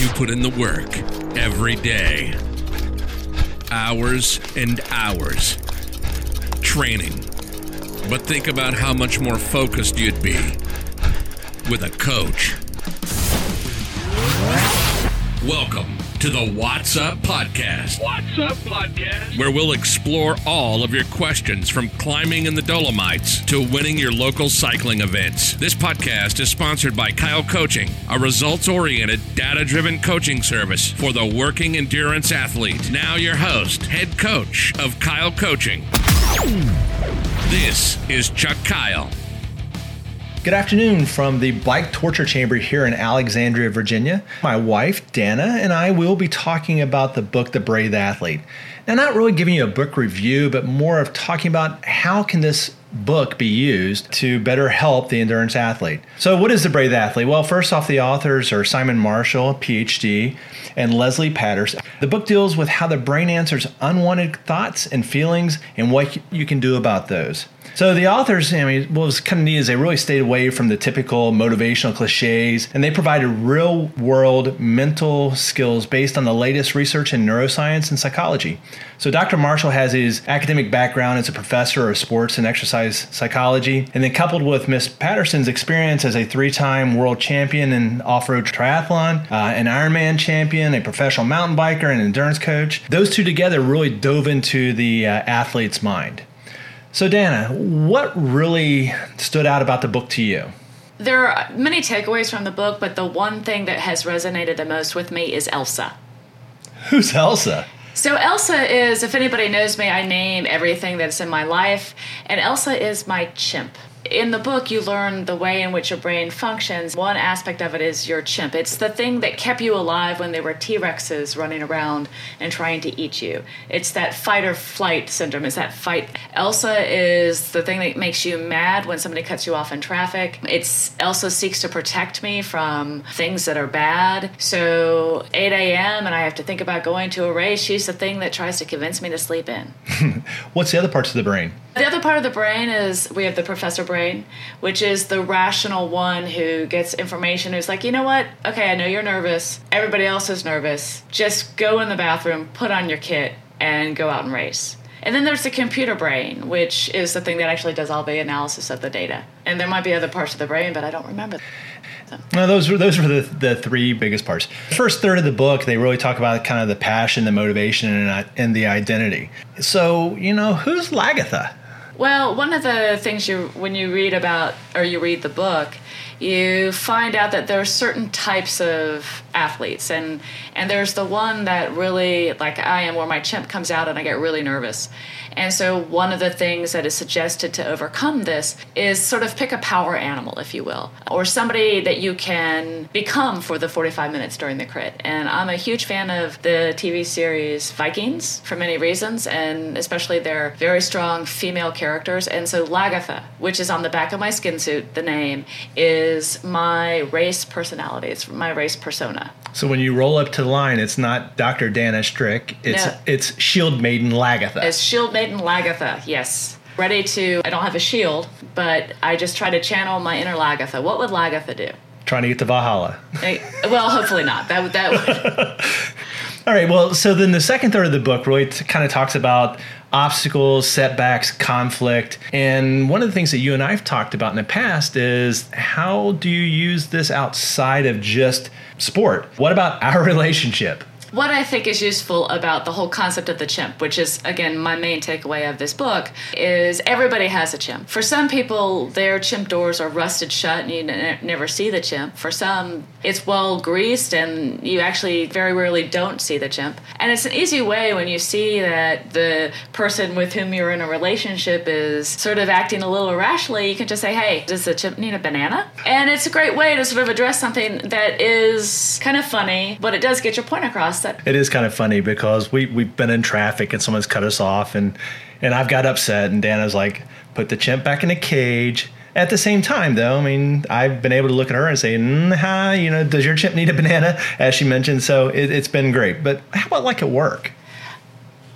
You put in the work every day. Hours and hours. Training. But think about how much more focused you'd be with a coach. Welcome to the What's Up Podcast. What's up, podcast? where we'll explore all of your questions from climbing in the Dolomites to winning your local cycling events. This podcast is sponsored by Kyle Coaching, a results oriented, data driven coaching service for the working endurance athlete. Now, your host, head coach of Kyle Coaching. This is Chuck Kyle. Good afternoon from the Bike Torture Chamber here in Alexandria, Virginia. My wife, Dana, and I will be talking about the book The Brave Athlete. Now, not really giving you a book review, but more of talking about how can this book be used to better help the endurance athlete. So, what is the Brave Athlete? Well, first off, the authors are Simon Marshall, PhD, and Lesley Paterson. The book deals with how the brain answers unwanted thoughts and feelings and what you can do about those. So the authors, I mean, what was kind of neat is they really stayed away from the typical motivational cliches, and they provided real-world mental skills based on the latest research in neuroscience and psychology. So Dr. Marshall has his academic background as a professor of sports and exercise psychology, and then coupled with Miss Paterson's experience as a three-time world champion in off-road triathlon, uh, an Ironman champion, a professional mountain biker, and endurance coach, those two together really dove into the uh, athlete's mind. So, Dana, what really stood out about the book to you? There are many takeaways from the book, but the one thing that has resonated the most with me is Elsa. Who's Elsa? So, Elsa is, if anybody knows me, I name everything that's in my life, and Elsa is my chimp. In the book, you learn the way in which your brain functions. One aspect of it is your chimp. It's the thing that kept you alive when there were T Rexes running around and trying to eat you. It's that fight or flight syndrome. It's that fight. Elsa is the thing that makes you mad when somebody cuts you off in traffic. It's Elsa seeks to protect me from things that are bad. So 8 a.m. and I have to think about going to a race. She's the thing that tries to convince me to sleep in. What's the other parts of the brain? The other part of the brain is we have the professor brain, which is the rational one who gets information who's like, you know what? Okay, I know you're nervous. Everybody else is nervous. Just go in the bathroom, put on your kit, and go out and race. And then there's the computer brain, which is the thing that actually does all the analysis of the data. And there might be other parts of the brain, but I don't remember. No, those were those were the, the three biggest parts. First third of the book, they really talk about kind of the passion, the motivation, and, uh, and the identity. So, you know, who's Lagertha? Well, one of the things you when you read about or you read the book, you find out that there are certain types of athletes and and there's the one that really like I am where my chimp comes out and I get really nervous. And so one of the things that is suggested to overcome this is sort of pick a power animal if you will or somebody that you can become for the 45 minutes during the crit. And I'm a huge fan of the TV series Vikings for many reasons and especially their very strong female characters and so Lagertha, which is on the back of my skin suit, the name is my race personality. It's my race persona. So when you roll up to the line, it's not Dr. Dana Strick. It's No. it's Shield Maiden Lagertha. As Shield Maiden Lagertha, yes. Ready to, I don't have a shield, but I just try to channel my inner Lagertha. What would Lagertha do? trying to get to Valhalla. Eh, well, hopefully not. That would, that would, All right. Well, so then the second third of the book really t- kind of talks about obstacles, setbacks, conflict. And one of the things that you and I've talked about in the past is how do you use this outside of just sport? What about our relationship? What I think is useful about the whole concept of the chimp, which is, again, my main takeaway of this book, is everybody has a chimp. For some people, their chimp doors are rusted shut and you never see the chimp. For some, it's well greased and you actually very rarely don't see the chimp. And it's an easy way when you see that the person with whom you're in a relationship is sort of acting a little irrationally, you can just say, hey, does the chimp need a banana? And it's a great way to sort of address something that is kind of funny, but it does get your point across It is kind of funny because we we've been in traffic and someone's cut us off and and I've got upset and Dana's like put the chimp back in a cage. At the same time, though, I mean, I've been able to look at her and say, "Nah, you know, does your chimp need a banana?" As she mentioned, so it, it's been great. But how about like at work?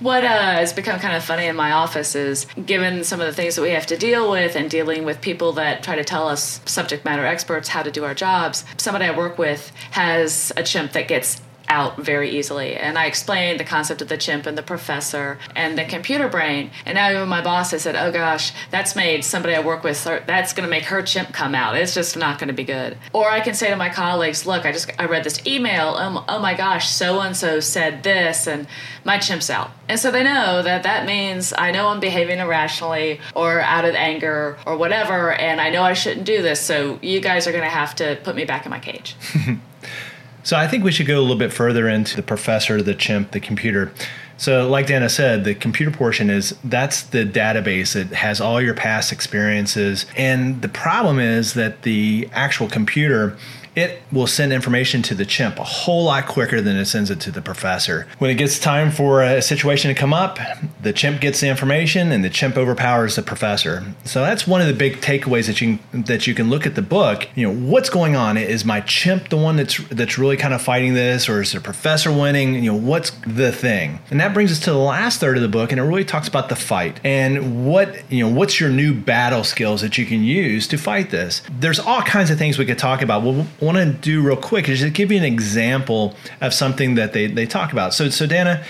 What uh, has become kind of funny in my office is given some of the things that we have to deal with and dealing with people that try to tell us subject matter experts how to do our jobs, somebody I work with has a chimp that gets out very easily. And I explained the concept of the chimp and the professor and the computer brain. And now even my boss has said, oh gosh, that's made somebody I work with, that's going to make her chimp come out. It's just not going to be good. Or I can say to my colleagues, look, I just, I read this email. Oh, oh my gosh, so-and-so said this and my chimp's out. And so they know that that means I know I'm behaving irrationally or out of anger or whatever. And I know I shouldn't do this. So you guys are going to have to put me back in my cage. So I think we should go a little bit further into the professor, the chimp, the computer. So, like Dana said, the computer portion is that's the database. It has all your past experiences. And the problem is that the actual computer it will send information to the chimp a whole lot quicker than it sends it to the professor. When it gets time for a situation to come up, the chimp gets the information and the chimp overpowers the professor. So that's one of the big takeaways that you that you can look at the book. You know, what's going on? Is my chimp the one that's that's really kind of fighting this or is the professor winning? You know, what's the thing? And that brings us to the last third of the book and it really talks about the fight and what, you know, what's your new battle skills that you can use to fight this. There's all kinds of things we could talk about. Well, want to do real quick is just give you an example of something that they, they talk about. So, so Dana,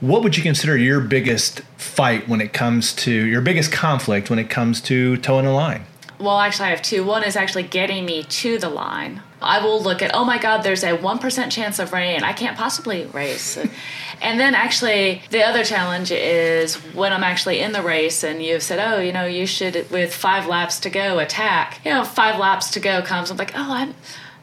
what would you consider your biggest fight when it comes to your biggest conflict when it comes to toeing a line? Well, actually, I have two. One is actually getting me to the line. I will look at, oh my God, there's a 1% chance of rain. I can't possibly race. and then actually, the other challenge is when I'm actually in the race and you've said, oh, you know, you should, with five laps to go, attack. You know, five laps to go comes. I'm like, oh, I'm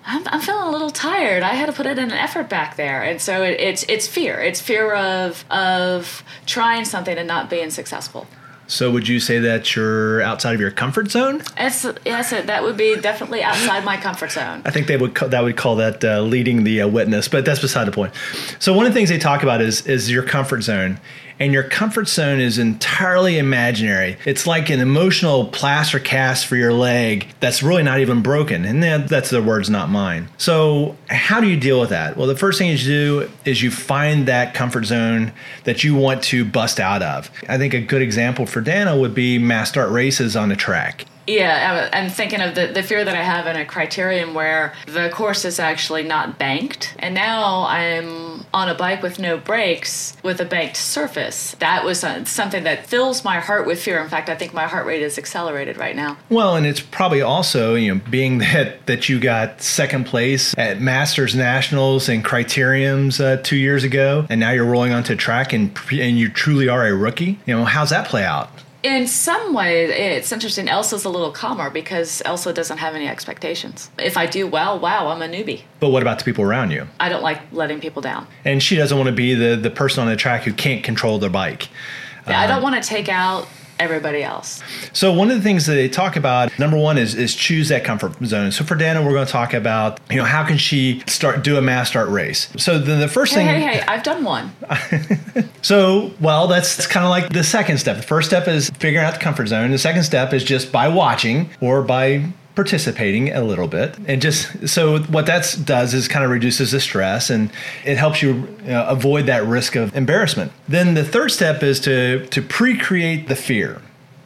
I'm, I'm feeling a little tired. I had to put in an effort back there, and so it, it's it's fear. It's fear of of trying something and not being successful. So, would you say that you're outside of your comfort zone? Yes, yes, that would be definitely outside my comfort zone. I think they would ca- that would call that uh, leading the uh, witness, but that's beside the point. So, one of the things they talk about is is your comfort zone, and your comfort zone is entirely imaginary. It's like an emotional plaster cast for your leg that's really not even broken. And that's the words, not mine. So, how do you deal with that? Well, the first thing you do is you find that comfort zone that you want to bust out of. I think a good example for Dana would be mass start races on a track. Yeah, I'm thinking of the, the fear that I have in a criterium where the course is actually not banked, and now I'm on a bike with no brakes with a banked surface. That was something that fills my heart with fear. In fact, I think my heart rate is accelerated right now. Well, and it's probably also, you know, being that that you got second place at Masters Nationals and Criteriums uh, two years ago, and now you're rolling onto track and and you truly are a rookie. You know, how's that play out? In some ways, it's interesting. Elsa's a little calmer because Elsa doesn't have any expectations. If I do well, wow, I'm a newbie. But what about the people around you? I don't like letting people down. And she doesn't want to be the, the person on the track who can't control their bike. Yeah, um, I don't want to take out everybody else. So one of the things that they talk about, number one, is is choose that comfort zone. So for Dana, we're going to talk about you know how can she start do a mass start race. So the, the first hey, thing, hey, hey, I've done one. so well, that's, that's kind of like the second step. The first step is figuring out the comfort zone. The second step is just by watching or by participating a little bit and just so what that does is kind of reduces the stress and it helps you, uh, avoid that risk of embarrassment then the third step is to to pre-create the fear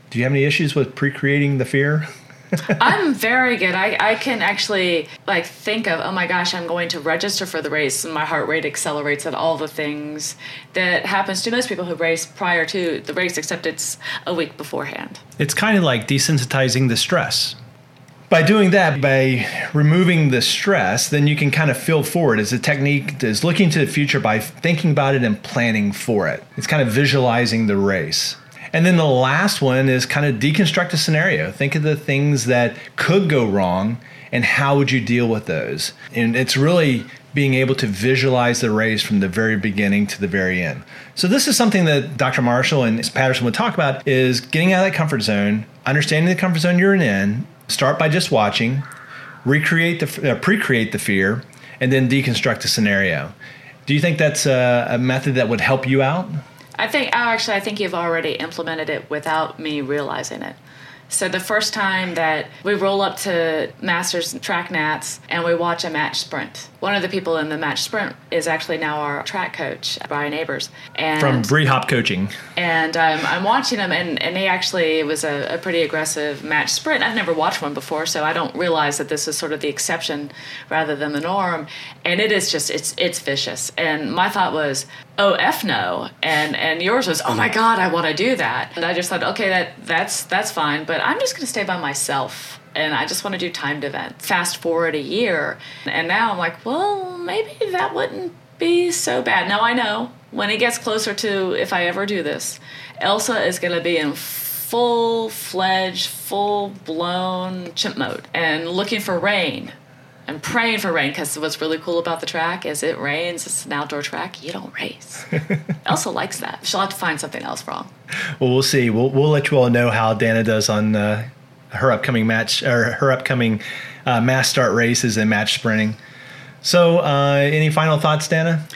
do you have any issues with pre-creating the fear I'm very good. I, I can actually like think of, oh my gosh, I'm going to register for the race and my heart rate accelerates at all the things that happens to most people who race prior to the race, except it's a week beforehand. It's kind of like desensitizing the stress by doing that, by removing the stress, then you can kind of feel forward. As a technique is looking to the future by thinking about it and planning for it. It's kind of visualizing the race. And then the last one is kind of deconstruct a scenario. Think of the things that could go wrong and how would you deal with those. And it's really being able to visualize the race from the very beginning to the very end. So this is something that Dr. Marshall and Paterson would talk about is getting out of that comfort zone, understanding the comfort zone you're in, Start by just watching, recreate the uh, pre-create the fear, and then deconstruct the scenario. Do you think that's a, a method that would help you out? I think oh, actually I think you've already implemented it without me realizing it. So the first time that we roll up to Masters Track Nats and we watch a match sprint. One of the people in the match sprint is actually now our track coach, Brian Abers. And from Bree Hop Coaching. And um, I'm watching him, and, and he actually it was a, a, pretty aggressive match sprint. I've never watched one before, so I don't realize that this is sort of the exception rather than the norm. And it is just it's it's vicious. And my thought was, oh f no, and and yours was, oh my god, I want to do that. And I just thought, okay, that that's that's fine, but I'm just going to stay by myself and I just want to do timed events. Fast forward a year, and now I'm like, well, maybe that wouldn't be so bad. Now I know when it gets closer to if I ever do this, Elsa is going to be in full fledged, full blown chimp mode and looking for rain. And praying for rain because what's really cool about the track is it rains. It's an outdoor track. You don't race. Elsa likes that. She'll have to find something else wrong. Well, we'll see. We'll, we'll let you all know how Dana does on uh, her upcoming match or her upcoming uh, mass start races and match sprinting. So, uh, any final thoughts, Dana?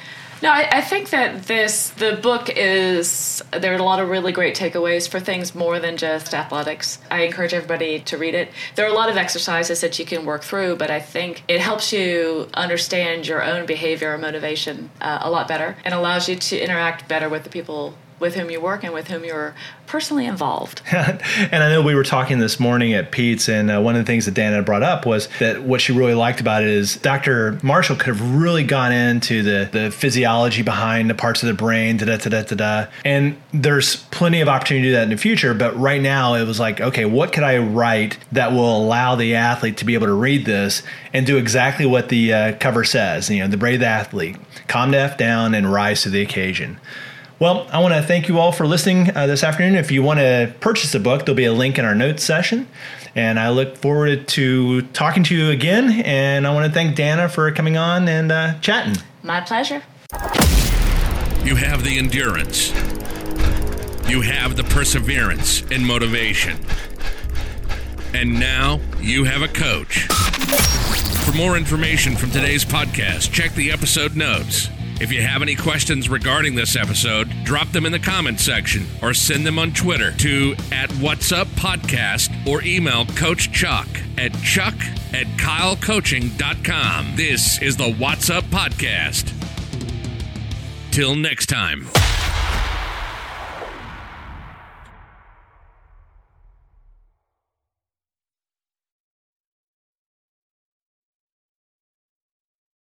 No, I, I, think that this the book is there are a lot of really great takeaways for things more than just athletics. I encourage everybody to read it. There are a lot of exercises that you can work through, but I think it helps you understand your own behavior and motivation uh, a lot better and allows you to interact better with the people with whom you work and with whom you're personally involved. and I know we were talking this morning at Pete's, and uh, one of the things that Dana brought up was that what she really liked about it is Dr. Marshall could have really gone into the, the physiology behind the parts of the brain, da da da da da. And there's plenty of opportunity to do that in the future, but right now it was like, okay, what could I write that will allow the athlete to be able to read this and do exactly what the uh, cover says? You know, the brave athlete, calm deaf down and rise to the occasion. Well, I want to thank you all for listening uh, this afternoon. If you want to purchase the book, there'll be a link in our notes session. And I look forward to talking to you again. And I want to thank Dana for coming on and uh, chatting. My pleasure. You have the endurance, you have the perseverance and motivation. And now you have a coach. For more information from today's podcast, check the episode notes. If you have any questions regarding this episode, drop them in the comments section or send them on Twitter to at What's Up Podcast or email Coach Chuck at chuck at kylecoaching.com. This is the What's Up Podcast. Till next time.